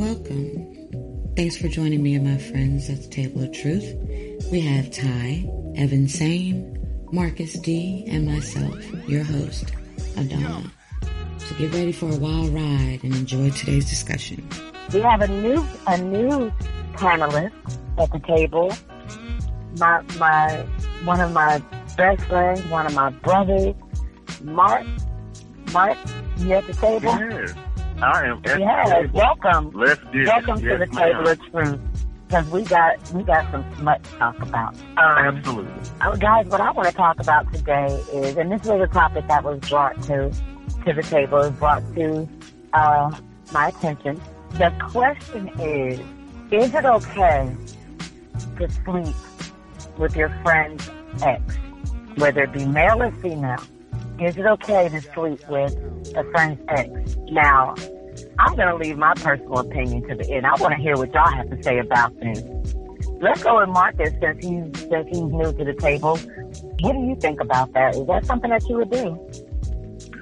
Welcome. Thanks for joining me and my friends at the Table of Truth. We have Ty, Evan Sane, Marcus D, and myself, your host, Adana. So get ready for a wild ride and enjoy today's discussion. We have a new a new panelist at the table. My my one of my best friends, one of my brothers, Mark. Mark, you at the table? Yes, I am Yes, table. welcome. Let's do Welcome to the Yes, table ma'am. of truth. Because we got we got some smut to talk about. Um, Absolutely. uh, guys, what I want to talk about today is, and this was a topic that was brought to to the table, was brought to uh, my attention. The question is: Is it okay to sleep with your friend's ex, whether it be male or female? Is it okay to sleep with a friend's ex? Now, I'm going to leave my personal opinion to the end. I want to hear what y'all have to say about this. Let's go with Marcus since he's since he's new to the table. What do you think about that? Is that something that you would do?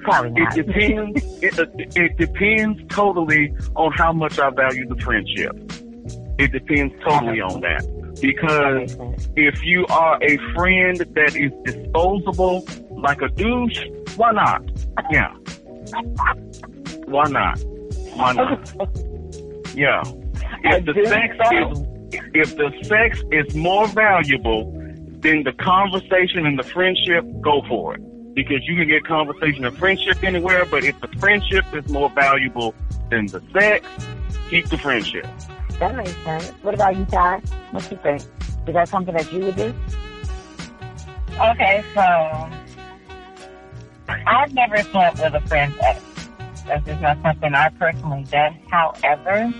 Probably not. It depends. it, it depends totally on how much I value the friendship. It depends totally on that. Because if you are a friend that is disposable, like a douche, why not? Yeah. Why not? Why not? Yeah. If the sex is if the sex is more valuable than the conversation and the friendship, go for it. Because you can get conversation and friendship anywhere, but if the friendship is more valuable than the sex, keep the friendship. That makes sense. What about you, Ty? What do you think? Is that something that you would do? Okay, so I've never slept with a friend's ex. That's just not something I personally done. However,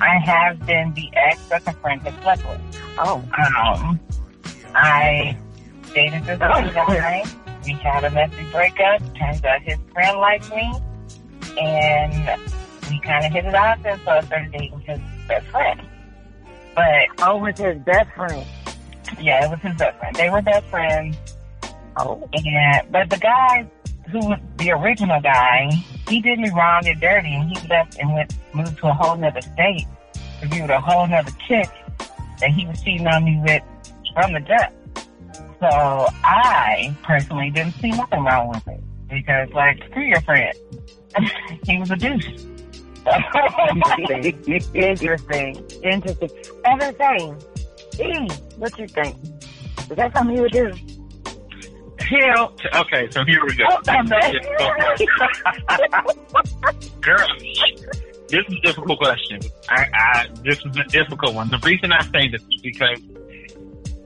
I have been the ex that a friend has slept with. Oh, Um, I dated this other guy. We had a messy breakup. Turns out his friend liked me, and we kind of hit it off, and so I started dating his best friend. But oh, with his best friend. yeah, it was his best friend. They were best friends. Oh, And but the guy who was the original guy, he did me wrong and dirty, and he left and went moved to a whole nother state to be with a whole nother chick that he was cheating on me with from the jump. So I personally didn't see nothing wrong with it because, like, screw your friend. he was a douche. interesting. interesting. Interesting. E, what you think? Is that something you would do? Hell, okay, so here we go. Girl, this is a difficult question. I, I, this is a difficult one. The reason I say this is because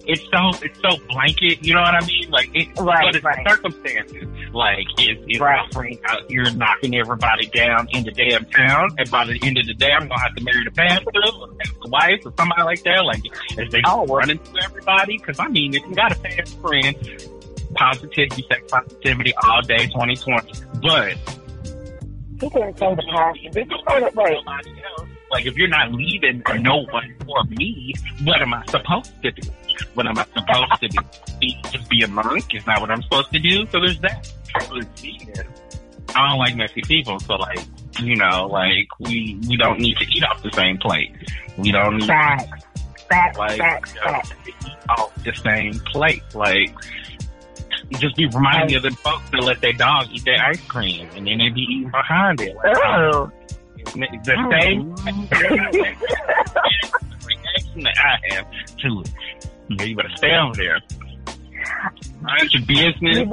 it's so, it's so blanket, you know what I mean? Like, it, Right, but it's right. circumstances. Like, is, is Right. friend uh, out here knocking everybody down in the damn town? And by the end of the day, I'm gonna have to marry the pastor or the wife or somebody like that. Like, is they Oh, running through everybody? Cause I mean, if you got a fast friend, positivity, sex positivity all day 2020. But He didn't say the pastor. Did you say that? Wait. somebody else, like if you're not leaving no one for me, what am I supposed to do? What am I supposed to do? Be, just be a monk? Is that what I'm supposed to do? So there's that. I don't like messy people, so like you know, like we we don't need to eat off the same plate. We don't need Facts. Facts, like facts, you know, facts. to eat off the same plate. Like just be reminding the other folks to let their dog eat their ice cream, and then they be eating behind it. Like, Oh. the same reaction that I have to it. You, know, you better stay over there. Mind your business.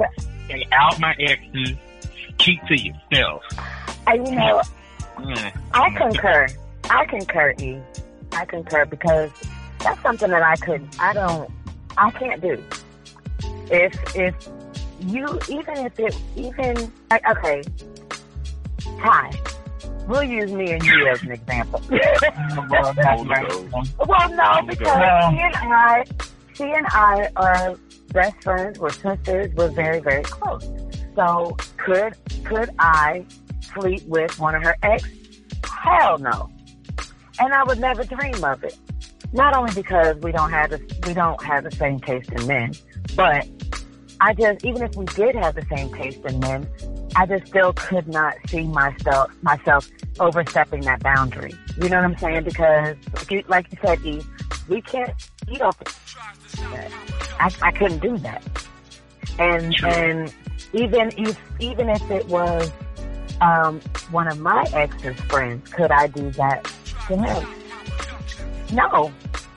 Stay out my exes. Keep to yourself. And you know, Mm. I concur. I concur, E. I concur because that's something that I could, I don't, I can't do. If, if you, even if it, even, like, okay, hi. We'll use me and you as an example. Well, that's right. well, no, because Well- she and I, she and I are best friends. We're sisters. We're very, very close. So could, could I sleep with one of her ex? Hell no. And I would never dream of it. Not only because we don't have the, we don't have the same taste in men, but I just, even if we did have the same taste in men, I just still could not see myself myself overstepping that boundary. You know what I'm saying? Because like you, said, Eve, we can't. You don't. I, I couldn't do that. And True. and even if even if it was um, one of my ex's friends, could I do that to him? No,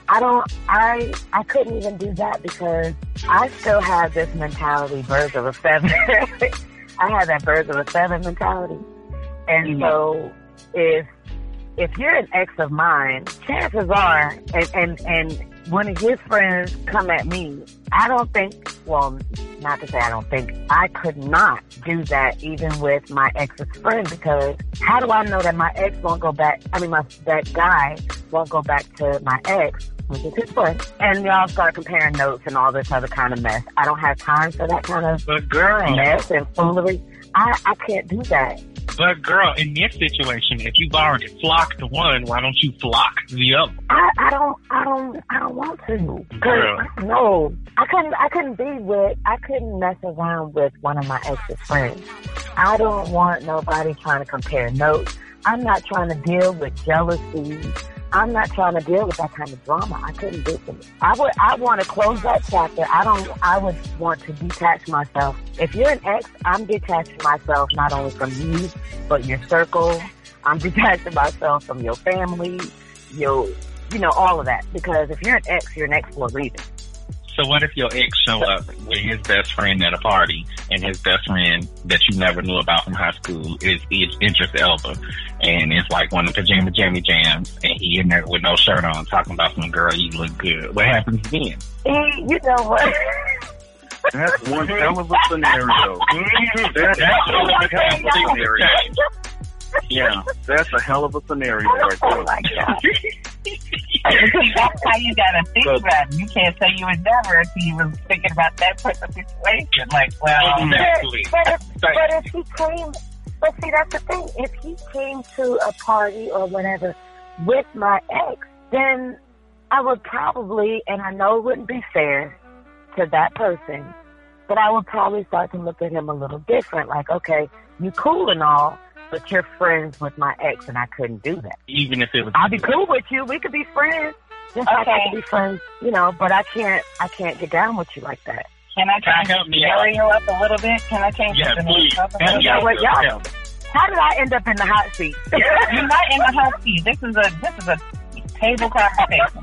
I don't. I I couldn't even do that because I still have this mentality, birds of a feather. I have that birds of a feather mentality, and mm-hmm. so if if you're an ex of mine, chances are, and and and one of his friends come at me, I don't think. Well, not to say I don't think I could not do that even with my ex's friend because how do I know that my ex won't go back? I mean, my that guy won't go back to my ex, which is his friend, and y'all start comparing notes and all this other kind of mess. I don't have time for that kind of But girl, mess and foolery. I I can't do that. but girl, in this situation, if you've already flocked one, why don't you flock the other? I, I don't I don't I don't want to. Girl. no, I couldn't I couldn't be with I couldn't mess around with one of my ex's friends. I don't want nobody trying to compare notes. I'm not trying to deal with jealousy. I'm not trying to deal with that kind of drama. I couldn't do it. I would I want to close that chapter. I don't I would want to detach myself. If you're an ex, I'm detaching myself not only from you, but your circle. I'm detaching myself from your family, your you know, all of that. Because if you're an ex, you're an ex for a reason. So what if your ex show up with his best friend at a party, and his best friend that you never knew about from high school is, is Idris Elba, and it's like one of the pajama jammy jams, and he in there with no shirt on, talking about some girl you look good. What happens then? You know what? That's one hell of a scenario. That's a hell of a scenario. Yeah, that's a hell of a scenario right oh my god. That's how you gotta think about it. You can't say you would never if you was thinking about that particular situation. Like, well, oh, Exactly. But if, but if he came, but see, that's the thing. If he came to a party or whatever with my ex, then I would probably, and I know it wouldn't be fair to that person, but I would probably start to look at him a little different. Like, okay, you cool and all, but you're friends with my ex, and I couldn't do that. Even if it was, I'll be cool with you. We could be friends. Just like I could be friends, you know, but I can't, I can't get down with you like that. can I Can I change help the me out? scenario up a little bit? Can I change Yeah, the scenario please. up a Help little me Yeah, out, well, girl. y'all- How did I end up in the hot seat? You're not in the hot seat. This is a this is a table conversation.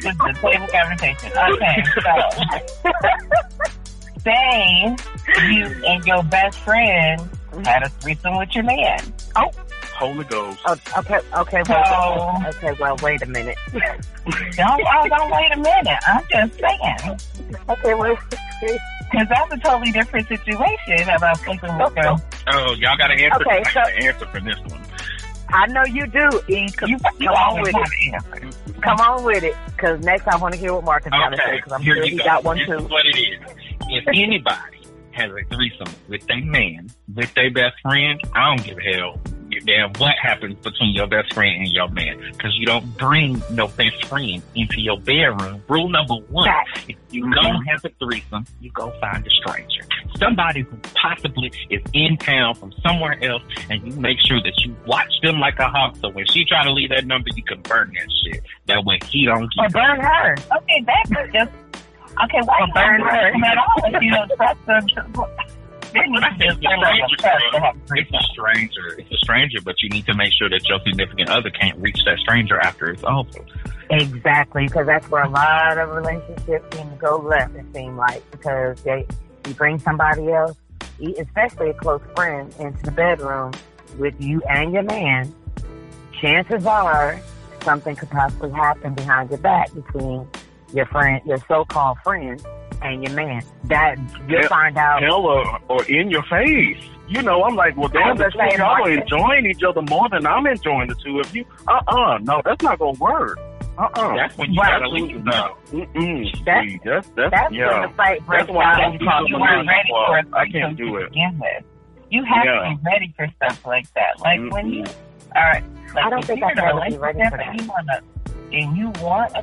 this is a table conversation. Okay, so say you and your best friend had a threesome with your man. Oh. Holy Ghost. Oh, okay, okay, So well, okay, well, wait a minute. don't oh, don't wait a minute. I'm just saying okay, well, because that's a totally different situation about sleeping with your. Oh, y'all got to answer. Okay, so- got answer for this one. I know you do, E. Come, You, you come on always with it. Come on with it, because next I want to hear what Marcus got to say, because I'm here sure you he go. got one this too. is what it is. If anybody has a threesome with their man, with their best friend, I don't give a hell. Damn, what happens between your best friend and your man? Because you don't bring no best friend into your bedroom. Rule number one: if you don't mm-hmm. have a threesome, you go find a stranger, somebody who possibly is in town from somewhere else, and you make sure that you watch them like a hawk. So when she try to leave that number, you can burn that shit. That way he don't Or burn her. Okay, that's just okay. Why you burn don't her. burn at all if you don't trust them? There needs to be a It's a level stranger, trust to girl. have a It's a stranger. It's a stranger, but you need to make sure that your significant other can't reach that stranger after it's over. Exactly, because that's where a lot of relationships seem to go left, it seems like, because they, you bring somebody else, especially a close friend, into the bedroom with you and your man, chances are something could possibly happen behind your back between your friend, your so-called friend, and your man. That you'll Yeah. find out. Hell, or, or in your face. You know, I'm like, well, I damn, was the just two saying, y'all are Marcus. enjoying each other more than I'm enjoying the two of you. Uh-uh, no, that's not gonna work. Uh-uh. That's when you Right. gotta leave. No. Mm-mm. That's- See, that's, that's, That's yeah. when the fight breaks That's why I out. don't talk you to weren't ready for a I threesome can't do it. begin with. You have Yeah. to be ready for stuff like that. Like when you all right, like I don't think I in a can ever ready for that. you wanna and you want a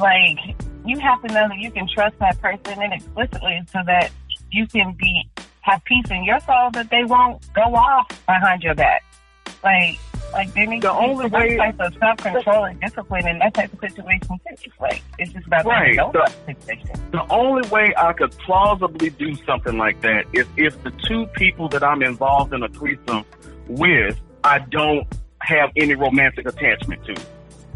like you have to know that you can trust that person and explicitly so that you can be have peace in your soul that they won't go off behind your back. Like, like they need The only way- type of self control and discipline in that type of situation too. Like, it's just about Right. The- situation. The only way I could plausibly do something like that is if the two people that I'm involved in a threesome with, I don't have any romantic attachment to.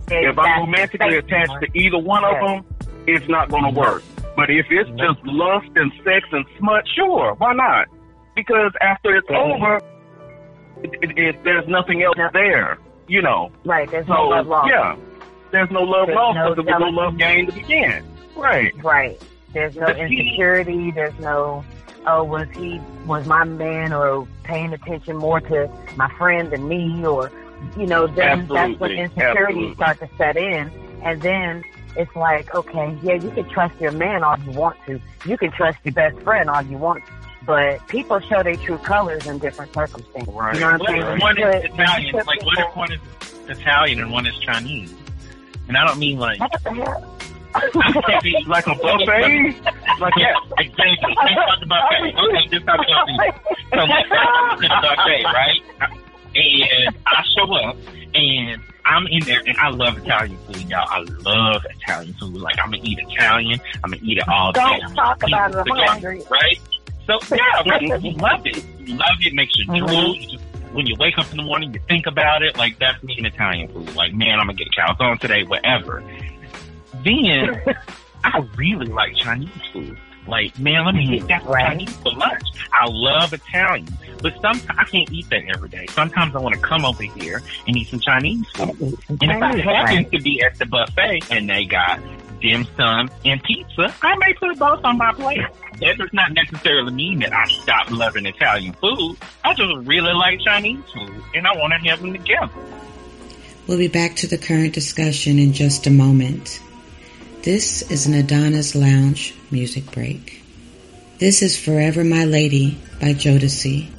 If I'm romantically attached to either one of them, it's not going to mm-hmm. work. But if it's mm-hmm. just lust and sex and smut, sure, why not? Because after it's over, it, it, it, there's nothing else there, you know. Right, there's So no love lost. yeah, there's no love There's lost no because there was no love gained to begin. Right. Right. There's no But he- insecurity. There's no, oh, was he, was my man or paying attention more to my friend than me or, you know, then that's when insecurities Absolutely. start to set in. And then it's like, okay, yeah, you can trust your man all you want to. You can trust your best friend all you want to. But people show their true colors in different circumstances. Right. You know what What I'm saying? one is Italian? Like, what if one is Italian and one is Chinese? And I don't mean like. What the hell? Like a buffet? Like, yeah, exactly. Let's talk about that. Okay, just talk about me. So talk about the buffet, right? And I show up, and I'm in there, and I love Italian food, y'all. I love Italian food. Like, I'm gonna eat Italian. I'm gonna eat it all day. Don't talk about it. I'm hungry. Right? So yeah, like, you love it. You love it. Makes you Mhm. drool. You just when you wake up in the morning, you think about it. Like that's me in Italian food. Like man, I'm gonna get a calzone today, whatever. Then I really like Chinese food. Like, man, let me get that Right. Chinese for lunch. I love Italian, but sometimes I can't eat that every day. Sometimes I want to come over here and eat some Chinese food. And if I happen right. to be at the buffet and they got dim sum and pizza, I may put both on my plate. That does not necessarily mean that I stop loving Italian food. I just really like Chinese food and I want to have them together. We'll be back to the current discussion in just a moment. This is an Adonis Lounge music break. This is Forever My Lady by Jodeci.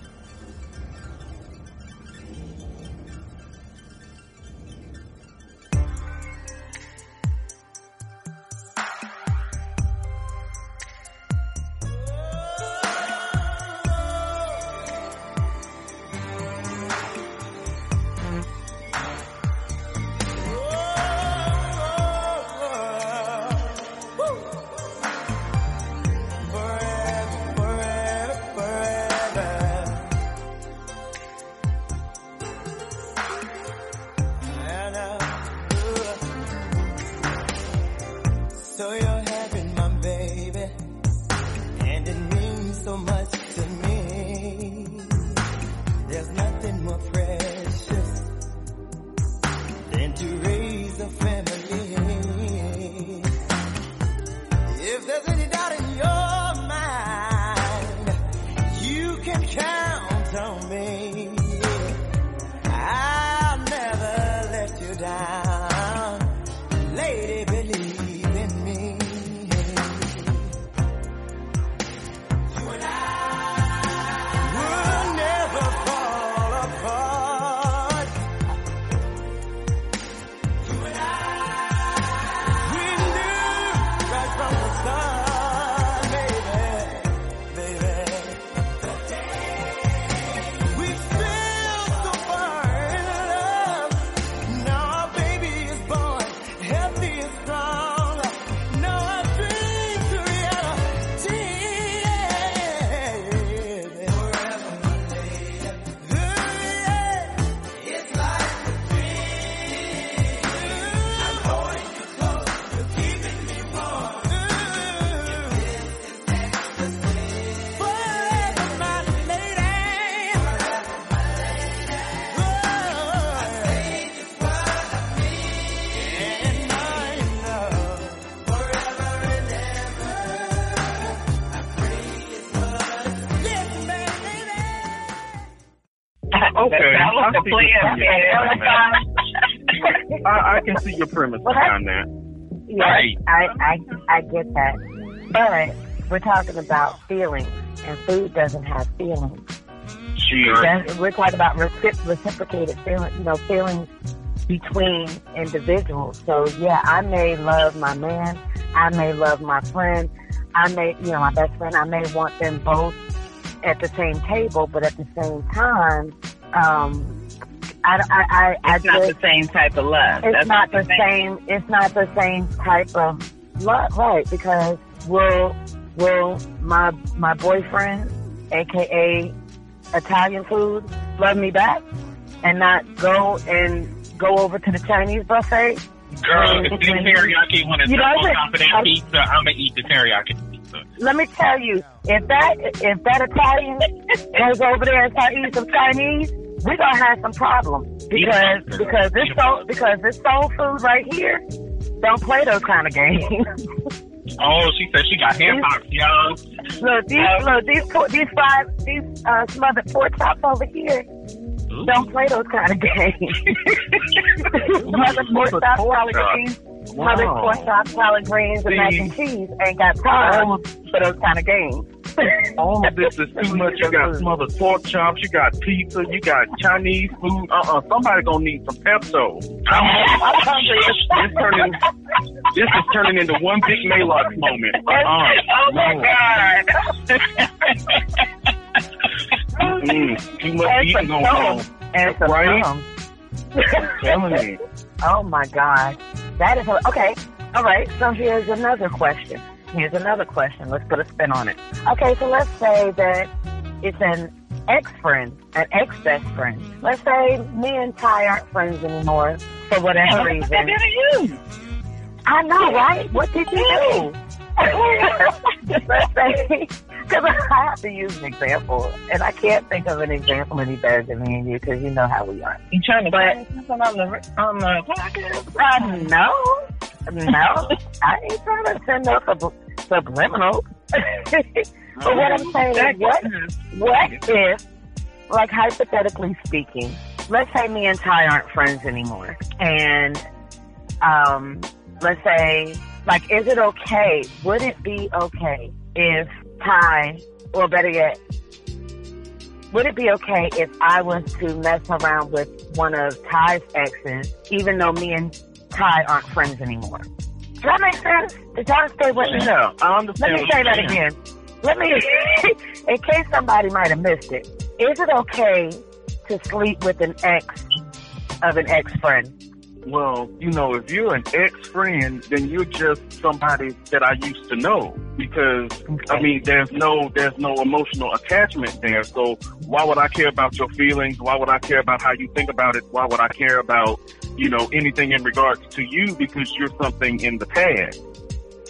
I the see plan. your Yeah. premise. I, I can see your premise Well, behind that. Yeah, Right. I, I, I get that. But we're talking about feelings, and food doesn't have feelings. Sure. We're talking about recip- reciprocated feelings, you know, feelings between individuals. So yeah, I may love my man, I may love my friend, I may, you know, my best friend, I may want them both at the same table, but at the same time, um, I, I, I, I It's not just, the same type of love. it's That's not what the you're same. It's not the same type of love, right? Because will will my my boyfriend, aka Italian food, love me back and not go and go over to the Chinese buffet? Girl, if this teriyaki one is You know on what? top of that I- pizza, I'm gonna eat the teriyaki pizza. Let me tell you, if that if that Italian goes over there and start eating some Chinese, we're gonna have some problems because because this soul because this soul food right here don't play those kind of games. Oh, she said she got ham hocks, yo. look, these look these por- these five these uh, smothered pork chops over here Ooh. don't play those kind of games. smothered pork chops, collard greens, smothered Wow. pork chops, collard greens, and mac and cheese ain't got time for those kind of games. All of this is too much. You got smothered pork chops, you got pizza, you got Chinese food. Uh uh somebody gonna need some Pepto. I'm hungry. This turning, this is turning into one big Maylocks moment. Uh Oh my God. Mm, too much And eating going on. And some Right? crumbs. Telling you. Oh my God. That is okay. All right. So here's another question. Here's another question. Let's put a spin on it. Okay. So let's say that it's an ex friend, an ex best friend. Let's say me and Ty aren't friends anymore for whatever What reason. I know, right? What did you do? Let's say, because I have to use an example, and I can't think of an example any better than me and you, because you know how we are. You trying to But- something on the on the podcast? Uh, no, no, I ain't trying to send no sub- subliminal. but what I'm saying is, what, what if, like hypothetically speaking, let's say me and Ty aren't friends anymore, and um, let's say, like, is it okay? Would it be okay if Ty, or better yet, would it be okay if I was to mess around with one of Ty's exes, even though me and Ty aren't friends anymore? Does that make sense? Did y'all stay with me? Yeah, I Let me say that again. Let me, in case somebody might have missed it, is it okay to sleep with an ex of an ex friend? Well, you know, if you're an ex-friend, then you're just somebody that I used to know because I mean, there's no there's no emotional attachment there. So why would I care about your feelings? Why would I care about how you think about it? Why would I care about you know anything in regards to you because you're something in the past?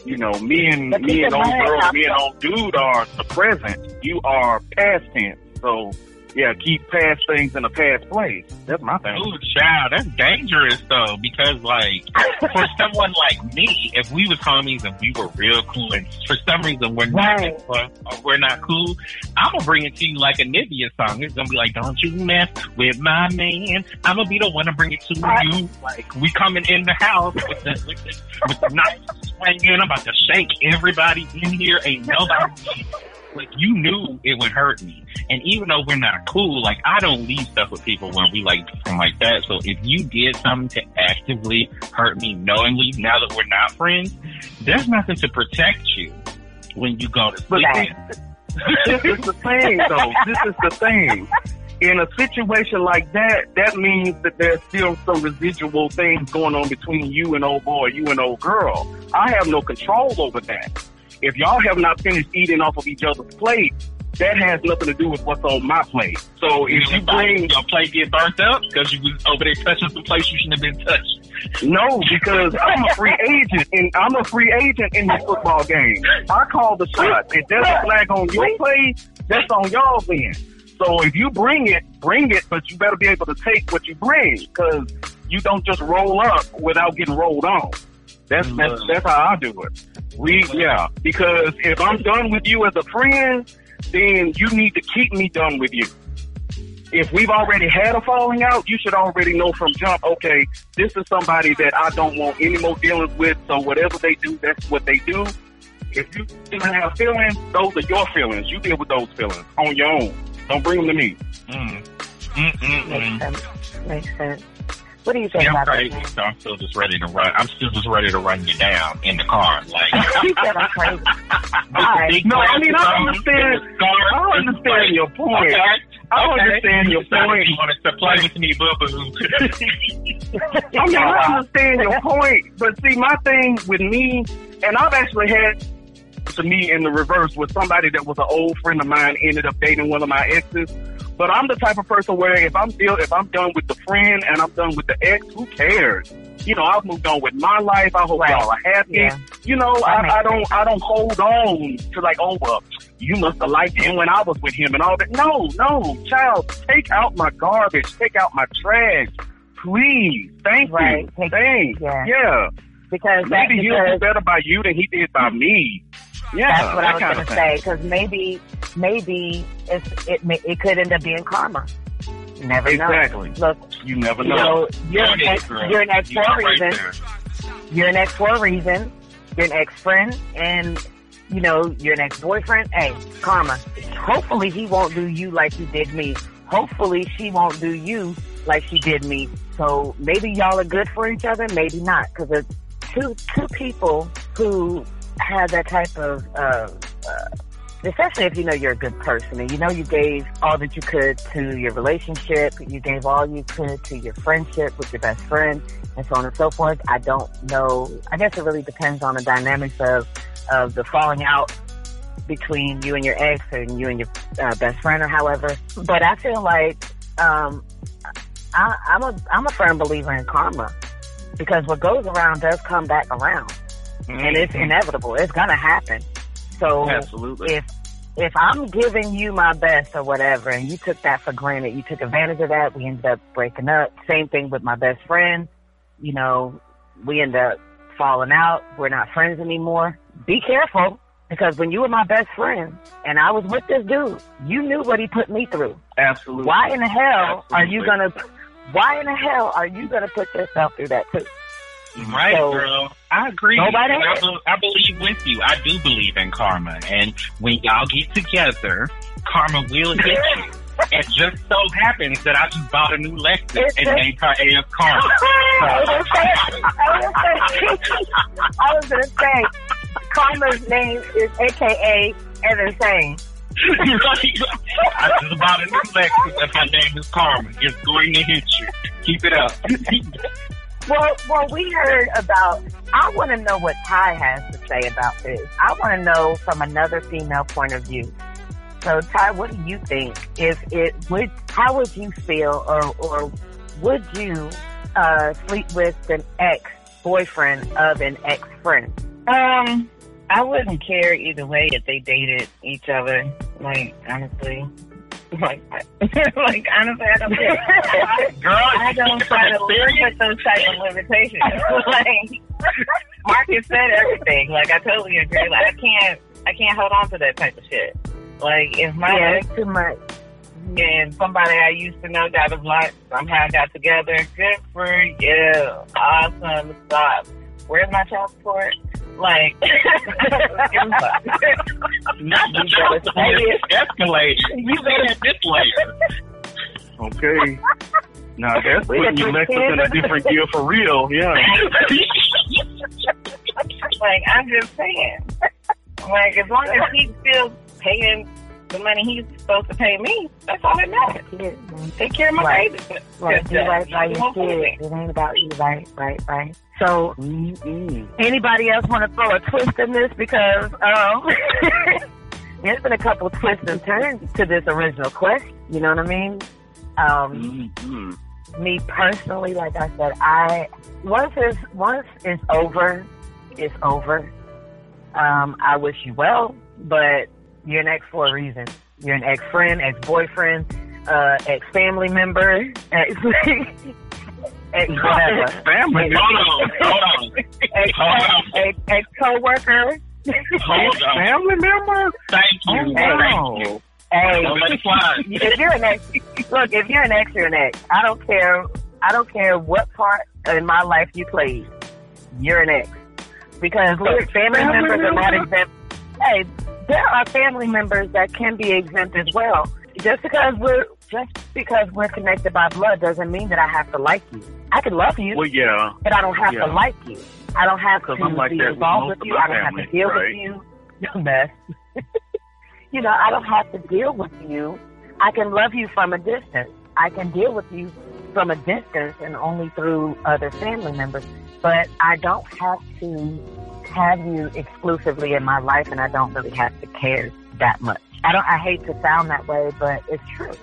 You know, me and But me and old girl, me and old dude are the present. You are past tense. So yeah, keep past things in a past place. That's my thing. Ooh, child, that's dangerous though, because like for someone like me, if we was homies and we were real cool, and for some reason we're not Right. or we're not cool, I'm gonna bring it to you like a Nivea song. It's gonna be like, "Don't you mess with my man." I'm gonna be the one to bring it to Right. you. Like we coming in the house with the with the, with the knife swinging. I'm about to shake everybody in here. Ain't nobody. Like you knew it would hurt me, and even though we're not cool, like I don't leave stuff with people when we like something like that. So if you did something to actively hurt me knowingly, now that we're not friends, there's nothing to protect you when you go to sleep. This is the thing, though. This is the thing. In a situation like that, that means that there's still some residual things going on between you and old boy, you and old girl. I have no control over that. If y'all have not finished eating off of each other's plate, that has nothing to do with what's on my plate. So if you bring your plate get burnt up because you was over there touching some place you shouldn't have been touched. No, because I'm a free agent and I'm a free agent in this football game. I call the shots. If there's a flag on your plate, that's on y'all's end. So if you bring it, bring it, but you better be able to take what you bring because you don't just roll up without getting rolled on. That's mm-hmm. that's, that's how I do it. We yeah, because if I'm done with you as a friend, then you need to keep me done with you if we've already had a falling out, you should already know from jump, okay, this is somebody that I don't want any more dealings with, so whatever they do, that's what they do. If you didn't have feelings, those are your feelings. You deal with those feelings on your own. Don't bring them to me. Mm. Mm-mm-mm. Makes sense. Makes sense. What do you think Yeah, I'm crazy, that? so I'm still just ready to run. I'm still just ready to run you down in the car. Like, he said I'm crazy. Alright. No, I mean, I understand- with a scar, I understand your point. Okay, I okay. understand your point. You wanted to play with me, boo. I mean, I understand your point, but see, my thing with me, and I've actually had to me in the reverse with somebody that was an old friend of mine ended up dating one of my exes. But I'm the type of person where if I'm still, if I'm done with the friend and I'm done with the ex, who cares? You know, I've moved on with my life. I hope Right. y'all are happy. Yeah. You know, I, I don't, I don't hold on to like, oh well, you must have liked him when I was with him and all that. No, no, child, take out my garbage, take out my trash, please. Thank Right. you. Take- Thanks. yeah. yeah. Because that, Maybe he'll do better by you than he did by me. Yeah, that's what that I was gonna thing. say. Because maybe, maybe it's, it may, it could end up being karma. You never Exactly. know. Look, You never you know. know, you're There an it is, ex, girl. you're an ex You for a reason. there. You're an ex for a reason. You're an ex friend, and you know you're an ex boyfriend. Hey, karma. Hopefully he won't do you like he did me. Hopefully she won't do you like she did me. So maybe y'all are good for each other, maybe not, because it's two two people who have that type of. Uh, uh, Especially if you know you're a good person and you know you gave all that you could to your relationship, you gave all you could to your friendship with your best friend, and so on and so forth. I don't know. I guess it really depends on the dynamics of of the falling out between you and your ex and you and your uh, best friend or however. But I feel like um, I, I'm a I'm a firm believer in karma because what goes around does come back around, and it's mm-hmm. inevitable. It's gonna happen. So Absolutely. if if I'm giving you my best or whatever, and you took that for granted, you took advantage of that, we ended up breaking up. Same thing with my best friend. You know, we end up falling out. We're not friends anymore. Be careful because when you were my best friend and I was with this dude, you knew what he put me through. Absolutely. Why in the hell are you gonna? Why in the hell are you gonna put yourself through that too? Right, So- girl. I agree. Nobody I, be- I believe with you. I do believe in karma. And when y'all get together, karma will hit you. It just so happens that I just bought a new Lexus It's and just- named her AF Karma. I was gonna say, I was gonna say, Karma's name is AKA Evan Sane. I just bought a new Lexus and my name is Karma. It's going to hit you. Keep it up. Well, well, we heard about. I want to know what Ty has to say about this. I want to know from another female point of view. So, Ty, what do you think? If it would, how would you feel, or or would you uh, sleep with an ex boyfriend of an ex friend? Um, I wouldn't care either way if they dated each other. Like honestly, like like honestly, I don't care. Girl, I don't try to put those type of limitations. like Marcus said everything. Like I totally agree. Like I can't I can't hold on to that type of shit. Like if my yeah, ex too much. Mm-hmm. and somebody I used to know got a like somehow got together, good for you. Awesome Stop. Where's my child support? Like not the truth. It's escalated. You said it this later. Okay. Now that's We putting got your your Lexus in a different gear for real. Yeah. like I'm just saying. Like as long as he's still paying the money he's supposed to pay me, that's all that matters. Kids, Take care of my Right. baby. Right, Just, do uh, right by you your won't fool me. kids. It ain't about you, right, right, right. So, Mm-mm. anybody else want to throw a twist in this? Because um, there's been a couple twists and turns to this original question. You know what I mean? Um, Mm-mm. me personally, like I said, I once it's once it's over, it's over. Um, I wish you well, but you're an ex for a reason. You're an ex friend, ex boyfriend, uh, ex family member, ex ex whatever, Family. Hold on. Hold on. ex Hold on. ex, ex coworker. Hold on. Family member? Thank you. Oh, Thank you. Hey, Don't it fly. if you're an ex, look, if you're an ex, you're an ex. I don't care. I don't care what part in my life you played. You're an ex because look, family Family members are not member? exempt. Hey, there are family members that can be exempt as well. Just because we're just because we're connected by blood doesn't mean that I have to like you. I can love you, Well, yeah. but I don't have yeah. to like you. I don't have to I'm like be with involved with you. I don't have to deal right? with you. You mess. you know, I don't have to deal with you. I can love you from a distance. I can deal with you from a distance and only through other family members. But I don't have to have you exclusively in my life, and I don't really have to care that much. I don't. I hate to sound that way, but it's true.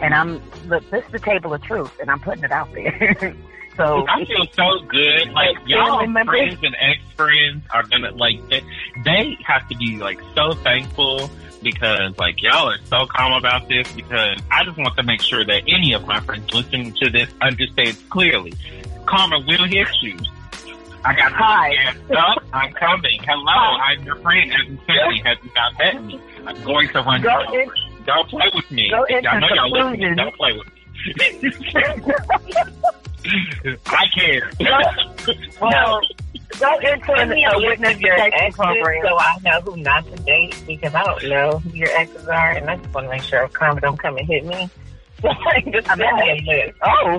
And I'm look. This is the table of truth, and I'm putting it out there. so I feel so good. Like y'all members- friends and ex friends are gonna like they, they have to be like so thankful because like y'all are so calm about this because I just want to make sure that any of my friends listening to this understands clearly. Karma will hit you. I got Hi. up. I'm coming. Hello, I'm your friend. You said, me, have you not met me? I'm going to run Go you over. In- Don't play with me. go into I know y'all listening. Don't play with me. I care. well, go into Send me a a witness of your protection exes program. so I know who not to date because I don't know who your exes are, and I just want to make sure karma don't come and hit me. So like, just send me a. Oh,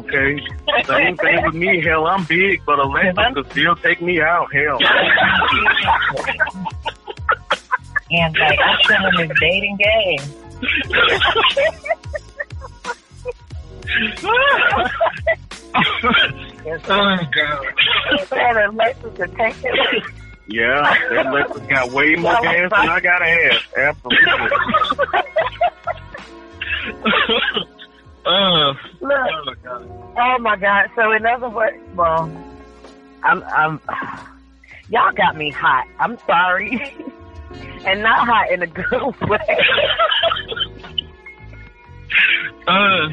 Okay. Same thing with me. Hell, I'm big, but Alexa could still take me out. Hell. And like I'm still in this dating game. oh god. that Alexis to take it. Yeah, that Alexa got way more gas than I gotta have. Absolutely. uh, Look, oh god. oh my God. So in other words, well, I'm, I'm, y'all got me hot. I'm sorry. And not hot in a good way. Uh,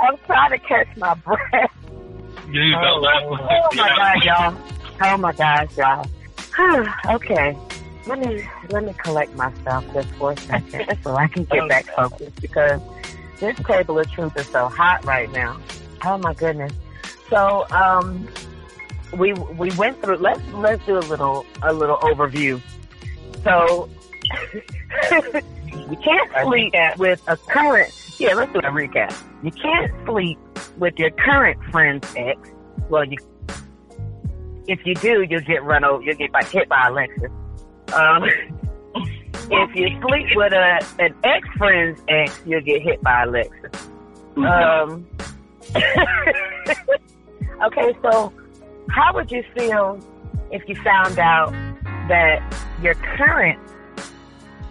I'm trying to catch my breath. that was Oh my God, y'all. Oh my gosh, y'all. okay. Let me let me collect myself just for a second so I can get back focused because this table of truth is so hot right now. Oh my goodness. So um we we went through let's let's do a little a little overview. So you can't sleep with a current yeah, let's do a recap. You can't sleep with your current friend's ex. Well you if you do, you'll get run over. You'll get like, hit by Alexis. Um, if you sleep with a an ex friend's ex, you'll get hit by Alexis. Um, okay, so how would you feel if you found out that your current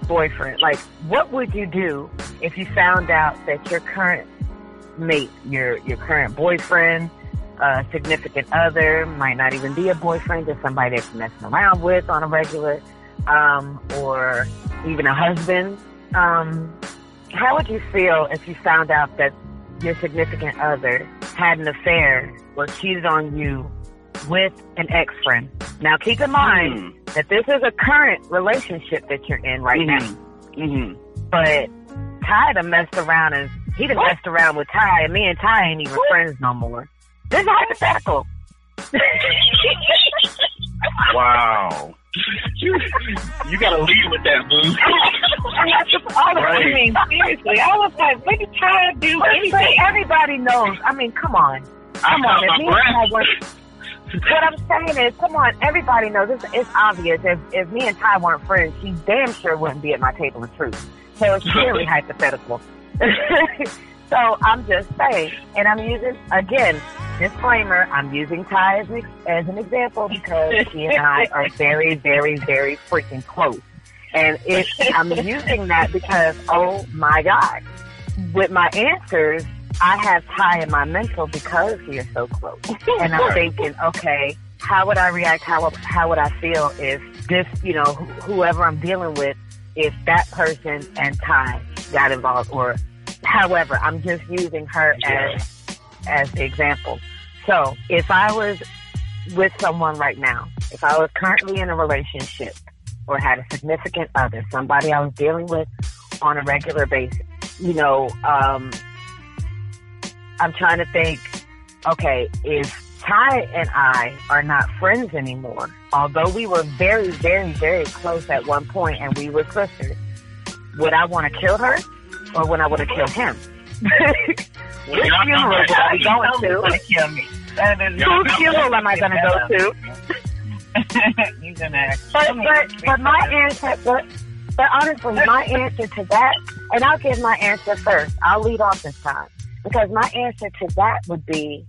boyfriend, like, what would you do if you found out that your current mate, your your current boyfriend, uh, significant other, might not even be a boyfriend, just somebody that's messing around with on a regular, um, or even a husband. Um, how would you feel if you found out that your significant other had an affair or cheated on you with an ex-friend? Now keep in mind Mm. that this is a current relationship that you're in right now. hmm But Ty done messed around and he done messed around with Ty and me and Ty ain't even friends no more. This is hypothetical. Wow. You, you gotta lead with that, boo. I I mean, seriously, I was like, what did Ty do anything? Everybody knows. I mean, come on. I Come on. got If my me and Ty breath. What I'm saying is, come on. Everybody knows. It's, it's obvious. If, if me and Ty weren't friends, she damn sure wouldn't be at my table of truth. So it's really hypothetical. so I'm just saying, and I'm using, again, disclaimer, I'm using Ty as, an- as an example because he and I are very, very, very freaking close. And it, I'm using that because, oh my God, with my answers, I have Ty in my mental because we are so close. And I'm thinking, okay, how would I react? How, how would I feel if this, you know, wh- whoever I'm dealing with, if that person and Ty got involved or however, I'm just using her as, as the example. So if I was with someone right now, if I was currently in a relationship or had a significant other, somebody I was dealing with on a regular basis, you know, um, I'm trying to think, okay, if Ty and I are not friends anymore, although we were very, very, very close at one point and we were sisters, would I want to kill her? or would I want to kill him. Which funeral would I be going to? kill me. That is- Yeah. Whose funeral am I going to go to? You're gonna ask. But me but but my answer, but but honestly, my answer to that, and I'll give my answer first. I'll lead off this time because my answer to that would be,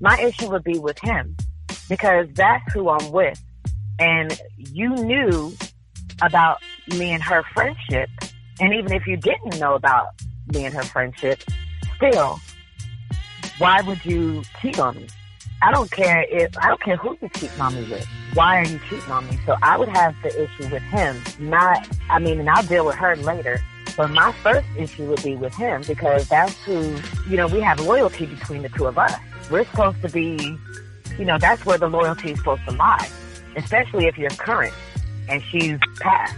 my issue would be with him because that's who I'm with, and you knew about me and her friendship, and even if you didn't know about me and her friendship, still, why would you cheat on me? I don't care if I don't care who you cheat on me with. Why are you cheating on me? So I would have the issue with him. Not I mean, and I'll deal with her later. But my first issue would be with him because that's who you know, we have loyalty between the two of us. We're supposed to be you know, that's where the loyalty is supposed to lie. Especially if you're current and she's past.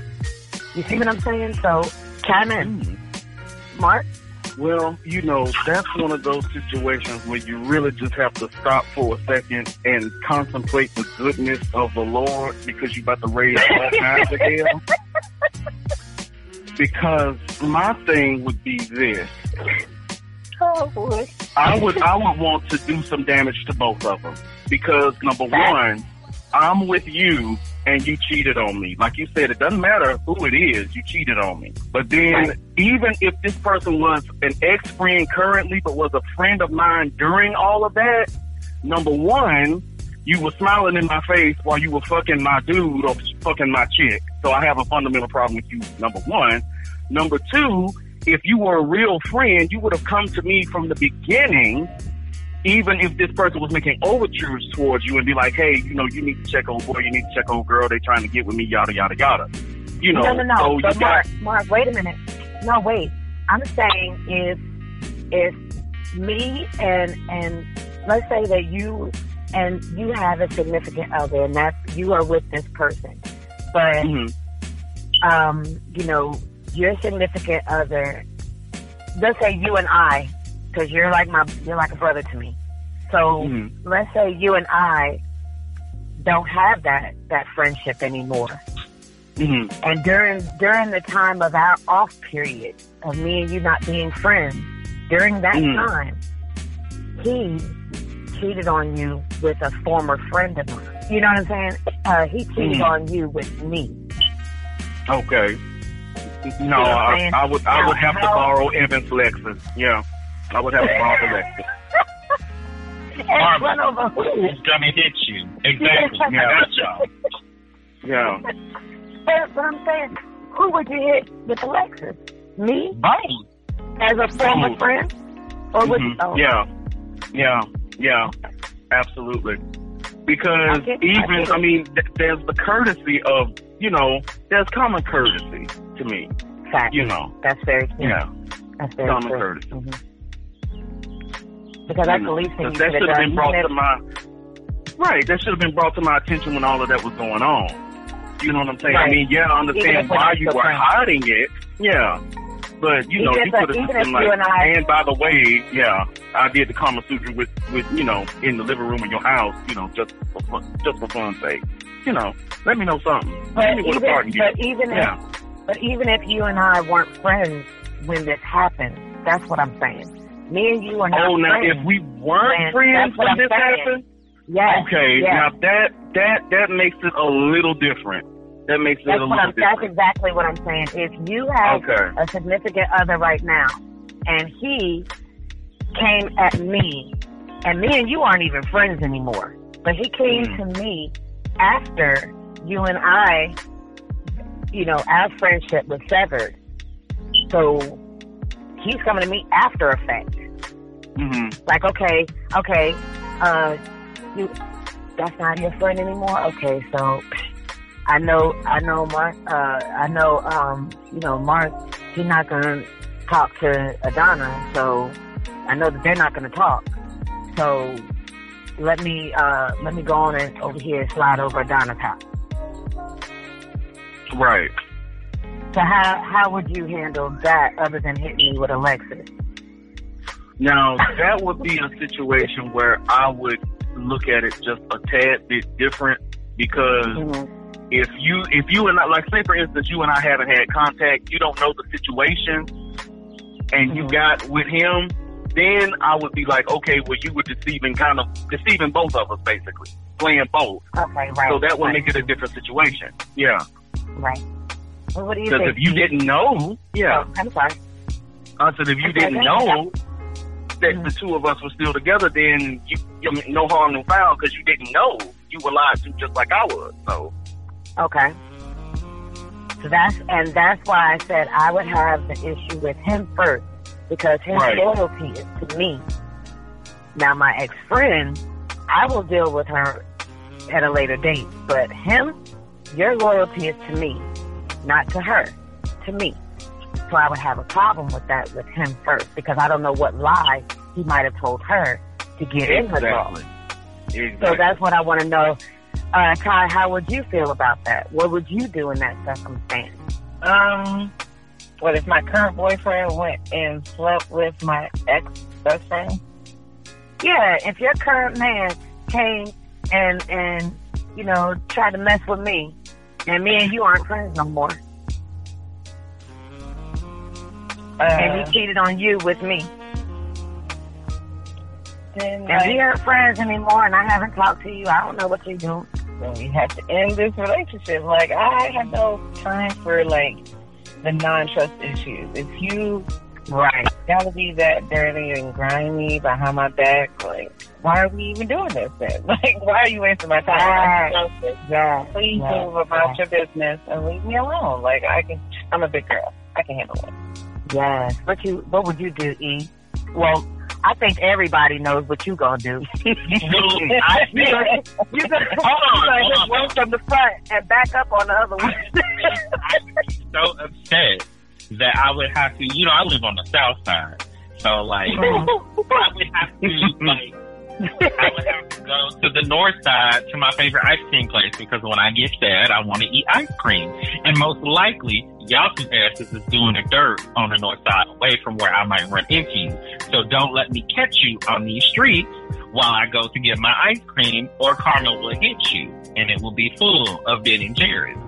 You see what I'm saying? So chime in. Hmm. Mark? Well, you know, that's one of those situations where you really just have to stop for a second and contemplate the goodness of the Lord because you're about to raise all kinds of hell. Because my thing would be this. Oh boy. I would I would want to do some damage to both of them because number one, I'm with you and you cheated on me. Like you said, it doesn't matter who it is, you cheated on me. But then even if this person was an ex friend currently, but was a friend of mine during all of that, number one, you were smiling in my face while you were fucking my dude or fucking my chick. So I have a fundamental problem with you. Number one. Number two, if you were a real friend, you would have come to me from the beginning, even if this person was making overtures towards you and be like, hey, you know, you need to check on boy, you need to check on girl, they trying to get with me, yada, yada, yada. You know, no, no, no. so but Mark, got, Mark, wait a minute. No, wait. I'm saying if if me and and let's say that you and you have a significant other and that you are with this person, but Mhm. um, you know, your significant other, let's say you and I, because you're like my, you're like a brother to me. So Mhm. let's say you and I don't have that that friendship anymore. Mhm. And during during the time of our off period of me and you not being friends, during that Mm. time, he cheated on you with a former friend of mine. You know what I'm saying? Uh, he cheated Mm. on you with me. Okay. No, what I'm I. I would I would have to borrow Evan's Lexus. Yeah. I would have to borrow the Lexus. And Barbara. run over who? Who's gonna hit you? Exactly. Yeah. That's y'all. Yeah. But, but I'm saying, who would you hit with the Lexus? Me Both. as a former Both. friend, or would Mhm. oh, Yeah, yeah, yeah, absolutely. Because I get- I even, I, mean, th- there's the courtesy of, you know, there's common courtesy to me, fact? you know. That's very true. Yeah, That's very common true. courtesy. Mhm. Because You know, least that you that could should have been brought to my, right, that should have been brought to my attention when all of that was going on. You know what I'm saying? I mean, yeah, I understand why you were friends. hiding it. Yeah. But, you know, Even you could have just been like, and I- and by the way, yeah, I did the Kama Sutra with, with, you know, in the living room of your house, you know, just for fun, just for fun's sake. You know, let me know something. But Give me what a even, but even Yeah. if, but even if you and I weren't friends when this happened, that's what I'm saying. Me and you are not Oh, now friends. if we weren't friends when this saying. happened, yes, okay, yes. now that that that makes it a little different. That makes it that's a little I'm. That's exactly what I'm saying. If you have Okay. a significant other right now, and he came at me, and me and you aren't even friends anymore, but he came Mm. to me after you and I, you know, our friendship was severed. So he's coming to me after effect. hmm Like, okay, okay, uh, you, that's not your friend anymore. Okay, so I know, I know Mark, uh, I know, um, you know, Mark, he's not gonna talk to Adana, so I know that they're not gonna talk. So let me, uh, let me go on and over here slide over Adana's house. Right. So how, how would you handle that other than hitting me with a Lexus? Now that would be a situation where I would look at it just a tad bit different because Mm-hmm. if you if you and I like say for instance you and I haven't had contact, you don't know the situation. and you Mhm. got with him, then I would be like, okay, well, you were deceiving, kind of deceiving both of us, basically, playing both. Okay, right. so that would right, make it a different situation. Yeah, right. Well, what do you because if you didn't know, yeah, Oh, I'm sorry. I said if you didn't know that the two of us were still together, then you, you no harm, no foul, because you didn't know you were lied to just like I was. So Okay. So that's and that's why I said I would have the issue with him first because his Right. loyalty is to me. Now my ex friend, I will deal with her at a later date, but him, your loyalty is to me, not to her, to me. So I would have a problem with that with him first because I don't know what lie he might have told her to get in her door. exactly, So that's what I want to know. Uh, Kai, how would you feel about that? What would you do in that circumstance? Um, what if my current boyfriend went and slept with my ex best friend? Yeah, if your current man came and and you know tried to mess with me, and me and you aren't friends no more, Uh, and he cheated on you with me, then and we aren't friends anymore, and I haven't talked to you, I don't know what you're doing. then we have to end this relationship. Like I have no time for like the non-trust issues. If you Right. gotta be that dirty and grimy behind my back, like why are we even doing this then? Like why are you wasting my time? Right. Yeah. Please yeah, move about your business and leave me alone. Like I can, I'm a big girl. I can handle it. Yes. What you? What would you do, E? Well, I think everybody knows what you gonna do. I you gonna, you gonna, Hold on, you gonna hold on. from the front and back up on the other one. I be so upset that I would have to, you know, I live on the south side. So, like, I would have to, like, I would have to go to the north side to my favorite ice cream place because when I get sad, I want to eat ice cream. And most likely, y'all two asses is doing the dirt on the north side away from where I might run into you. So don't let me catch you on these streets while I go to get my ice cream or Karma will hit you and it will be full of Ben and Jerry's.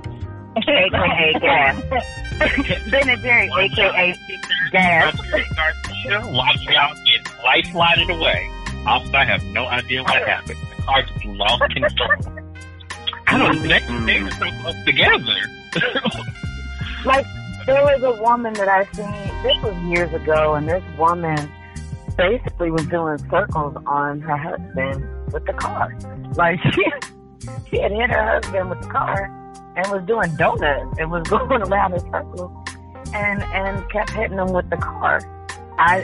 AKA gas. ben and Jerry, AKA gas. Garcia, watch y'all get life slided away. I have no idea what happened. The car just lost control. I don't mm-hmm. know. They, they were so close together. Like there was a woman that I seen. This was years ago, and this woman basically was doing circles on her husband with the car. Like she, she had hit her husband with the car and was doing donuts and was going around in circles and and kept hitting him with the car. I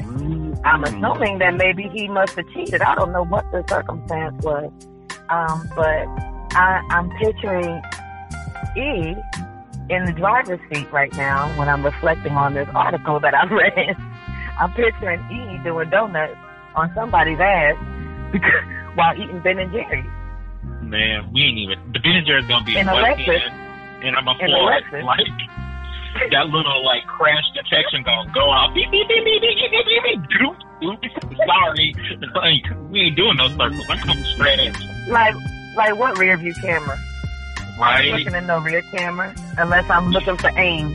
I'm assuming that maybe he must have cheated. I don't know what the circumstance was, um, but I, I'm picturing E in the driver's seat right now when I'm reflecting on this article that I read. I'm picturing E doing donuts on somebody's ass because, while eating Ben and Jerry's. Man, we ain't even. The Ben and Jerry's gonna be In a Lexus. and I'm a. Alexis. Like that little like crash detection gonna go off. Beep beep beep beep beep beep beep beep. Doop, doop. Sorry, like we ain't doing those circles. I'm coming straight you, Like, like what rear view camera? right? Looking in no rear camera unless I'm looking for aim.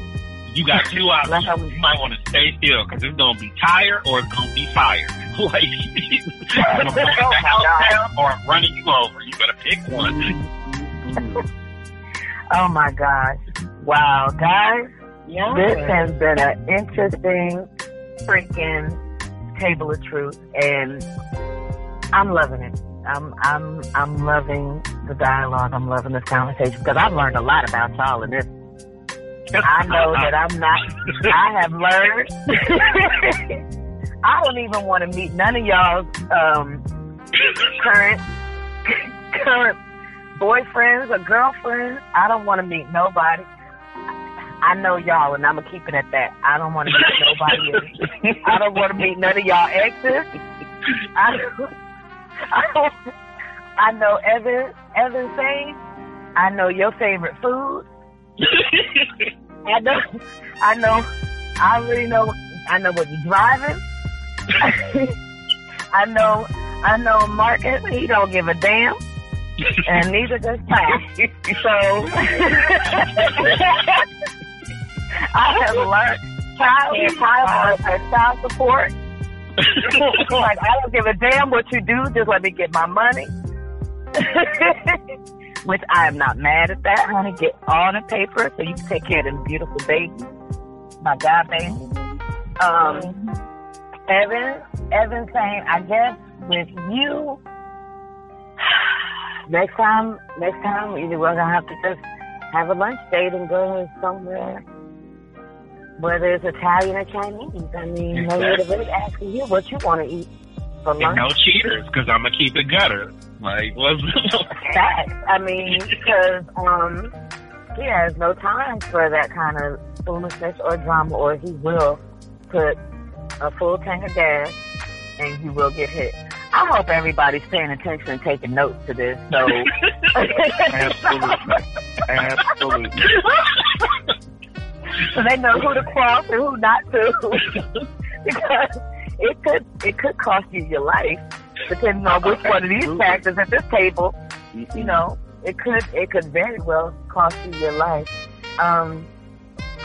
You got two options. You might want to stay still because it's gonna be tire or it's gonna be fire. Like I'm gonna Oh the house down or I'm running you over. You better pick one. Oh my gosh! Wow, guys. Yeah. This has been an interesting freaking table of truth, and I'm loving it. I'm I'm I'm loving the dialogue. I'm loving this conversation because I've learned a lot about y'all in this. I know that I'm not. I have learned. I don't even want to meet none of y'all's um, current current boyfriends or girlfriends. I don't want to meet nobody. I know y'all, and I'm gonna keep it at that. I don't want to meet nobody. else. I don't want to meet none of y'all exes. I don't. I, don't, I know Evan. Evan saying. I know your favorite food. I know. I know. I already know. I know what you're driving. I know. I know Marcus. He don't give a damn, and neither does Ty. So I have learned. child, child, child support. like I don't give a damn what you do, just let me get my money. Which I am not mad at that, honey. Get on the paper so you can take care of them beautiful babies. My God, baby. Um, Evan, Evan saying, I guess with you, next time, next time, either we're gonna have to just have a lunch date and go somewhere, whether it's Italian or Chinese. I mean, to really asking you what you want to eat for And no cheaters, because I'm gonna keep it gutter. Like, what's Facts. I mean, because um, he has no time for that kind of foolishness or drama, or he will put a full tank of gas and he will get hit. I hope everybody's paying attention and taking notes to this. So, Absolutely. Absolutely. So they know who to cross and who not to, because it could it could cost you your life, depending on which one of these factors at this table. you know, it could it could very well cost you your life. Um,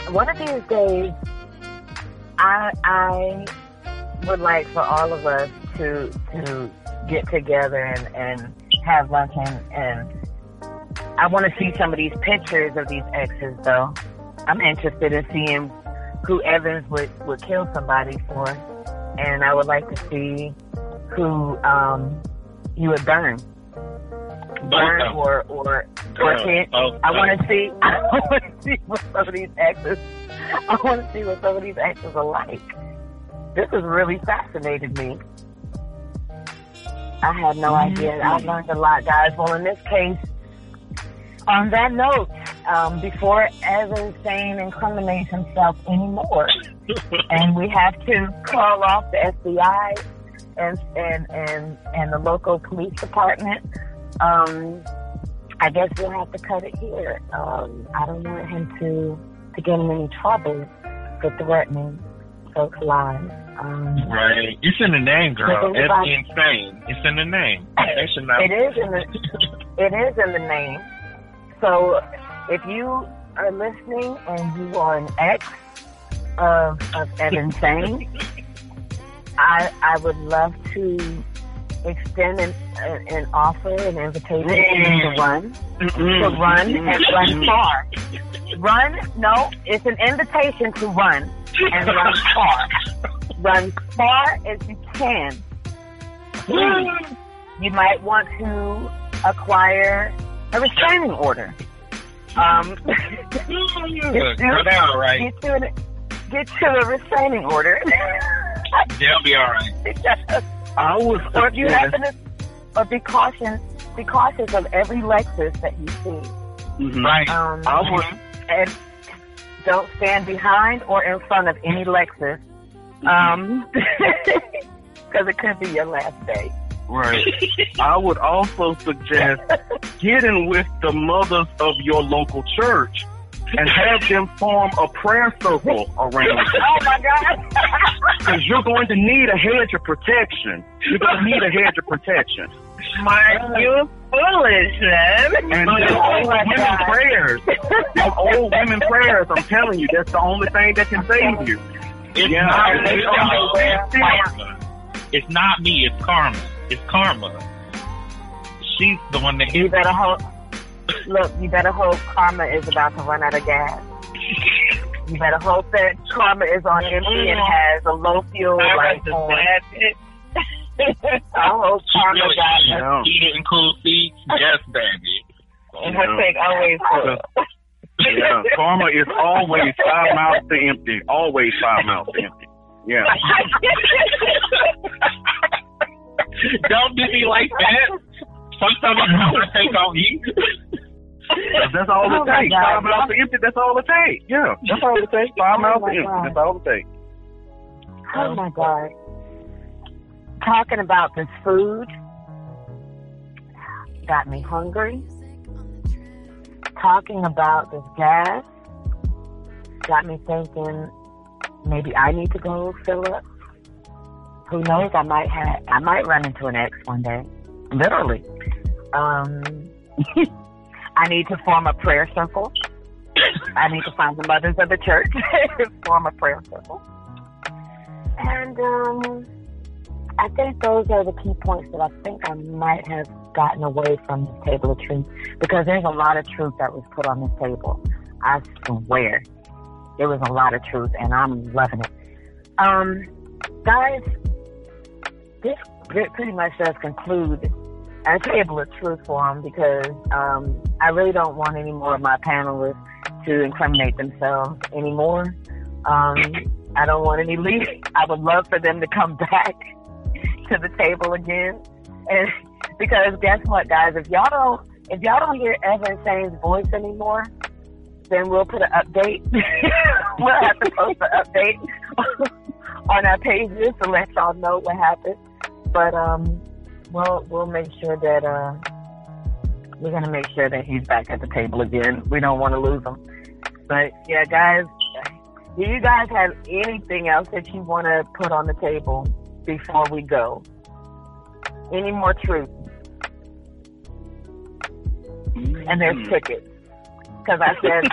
one of these days, I I would like for all of us to to get together and and have lunch and and I want to see some of these pictures of these exes though. I'm interested in seeing who Evans would would kill somebody for, and I would like to see who um you would burn burn Both or or or Girl, hit. both I want to see. I want to see what some of these exes. I want to see what some of these exes are like. This has really fascinated me. I had no idea. I learned a lot, guys. Well, in this case, on that note, um, before Evan Sane incriminates himself anymore, and we have to call off the FBI and and and and the local police department. Um, I guess we'll have to cut it here. Um, I don't want him to to get in any trouble for threatening folks' lives. Um, Right. It's in the name, girl. It's insane. It's in the name. They should not. It is in the it is in the name. So if you are listening and you are an ex of of Evan Sane, I I would love to extend an, an, an offer, an invitation to mm-hmm. run, to mm-hmm. run and mm-hmm. run far. Run, no, it's an invitation to run and run far. Run far as you can. Please. You might want to acquire a restraining order. Um, Girl, they're all right. get you, an, get you a restraining order. They'll be all right. I was or if you happen to, or be cautious, be cautious of every Lexus that you see. Mhm. Right. Um, I was and don't stand behind or in front of any Lexus, um, because it could be your last day. Right. I would also suggest getting with the mothers of your local church and have them form a prayer circle around you. Oh my God! Because you're going to need a hedge of protection. You're going to need a hedge of protection. Mark, you foolish man. And Oh them old my women God. prayers, them old women prayers, I'm telling you, that's the only thing that can save you. It's Yeah, not and they don't It's it's. It's not me. It's karma. It's karma. She's the one that You better hope. Look, you better hope karma is about to run out of gas. You better hope that karma is on empty and mm-hmm. has a low fuel light on. I hope karma really got. Yeah. Heated and cool seats. Yes, baby. and her take always full. Yeah, karma is always five mouths to empty. Always five mouths to empty. Yeah. Don't do me like that. Sometimes I'm gonna take on you. That's all Oh it my takes. God. Five mouths to empty. That's all it takes. Yeah, that's all it takes. Five Oh mouths my to empty. That's all it takes. Oh my god. Talking about this food got me hungry. Talking about this gas got me thinking maybe I need to go fill up. Who knows? I might have I might run into an ex one day. Literally. Um I need to form a prayer circle. I need to find the mothers of the church, form a prayer circle. And um, I think those are the key points that I think I might have gotten away from this table of truth because there's a lot of truth that was put on this table. I swear, there was a lot of truth, and I'm loving it. Um, guys, this pretty much does conclude our table of truth for them because um, I really don't want any more of my panelists to incriminate themselves anymore. Um, I don't want any leave. I would love for them to come back to the table again. And because guess what, guys, if y'all don't if y'all don't hear Evan Sane's voice anymore, then we'll put an update. we'll have to post an update on our pages to let y'all know what happened. But um, we'll we'll make sure that uh, we're gonna make sure that he's back at the table again. We don't want to lose him. But yeah, guys, do you guys have anything else that you want to put on the table before we go? Any more truth? And there's Mm. Crickets. Because I said,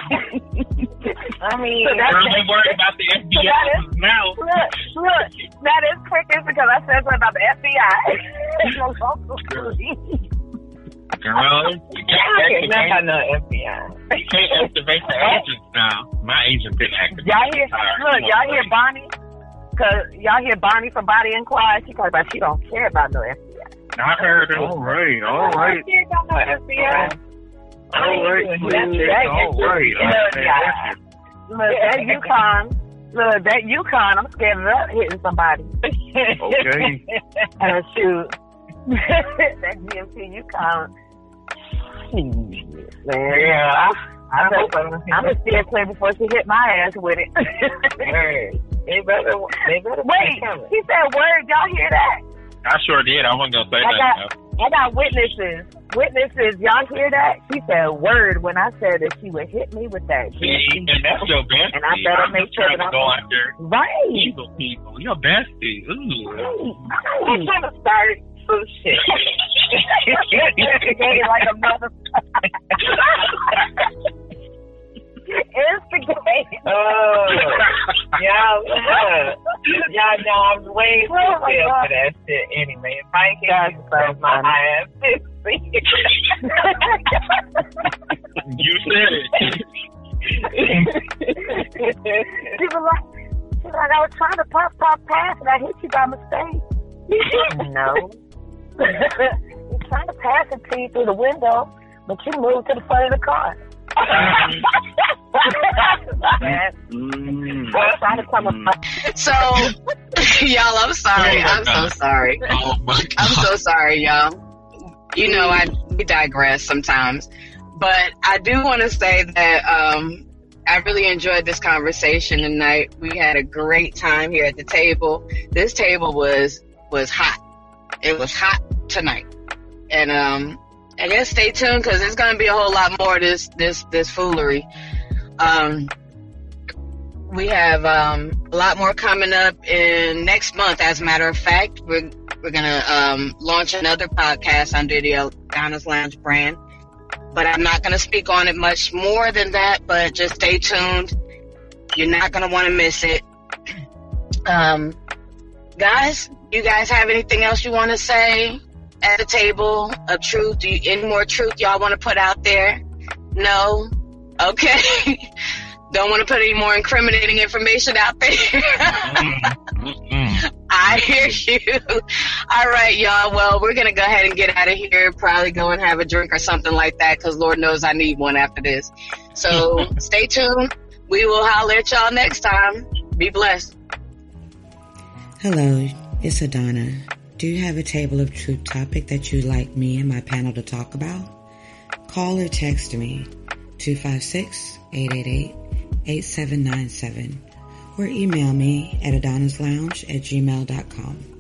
I mean, I'm really worried about the FBI now. Look, look, that is crickets because I said something about the FBI. No. Girl, you can't Okay, not activate, no FBI. you can't activate the agents now. My agent been activated. Y'all hear? Look, y'all hear Bonnie? Cause y'all hear Bonnie from Body Inquiry. She talking about she don't care about no FBI. I heard her. All right, all right, Here don't know FBI. All right, That's please, right. all right. Look, Hey, y'all. Look, that Yukon. Look, that Yukon. I'm scared of that hitting somebody. Okay. Uh, shoot. that GMC Yukon. Man, Yeah, I, I I hope bet, I don't I'm gonna steer clear before she hit my ass with it. Hey, They better, they better Wait, he said word. Y'all hear that? I sure did. I wasn't gonna say I that. got, I got witnesses. Witnesses, y'all hear that? She said word when I said that she would hit me with that. See, and that's your bestie. And I better I'm make sure that to I'm- go after Right. evil people. Your bestie. Ooh. I'm trying to start some shit. Like a mother. Instigate. Oh, y'all, uh, y'all know I'm way too Oh, my for that shit anyway. If I ain't That's get so you, my funny. ass. you said it. She was like, she was like, I was trying to pop, pop past, and I hit you by mistake. no. You're trying to pass it to you through the window, but you moved to the front of the car. Man, Mm. I was trying to come up. So, y'all, I'm sorry. I'm so sorry. Oh I'm so sorry, y'all. You know, I we digress sometimes, but I do want to say that um, I really enjoyed this conversation tonight. We had a great time here at the table. This table was was hot. It was hot tonight, and um, I guess stay tuned because there's going to be a whole lot more this this this foolery. Um, we have um, a lot more coming up in next month. As a matter of fact, we're we're gonna um, launch another podcast under the Donna's Lounge brand, but I'm not gonna speak on it much more than that. But just stay tuned. You're not gonna want to miss it. Um, guys, you guys have anything else you want to say at the table of truth? Do you, any more truth y'all want to put out there? No. Okay. Don't want to put any more incriminating information out there. Mm-mm. I hear you. All right, y'all. Well, we're gonna go ahead and get out of here. Probably go and have a drink or something like that, because Lord knows I need one after this. So stay tuned. We will holler at y'all next time. Be blessed. Hello, it's Adana. Do you have a table of truth topic that you'd like me and my panel to talk about? Call or text me 256-888-8797 or email me at adonaslounge at gmail.com.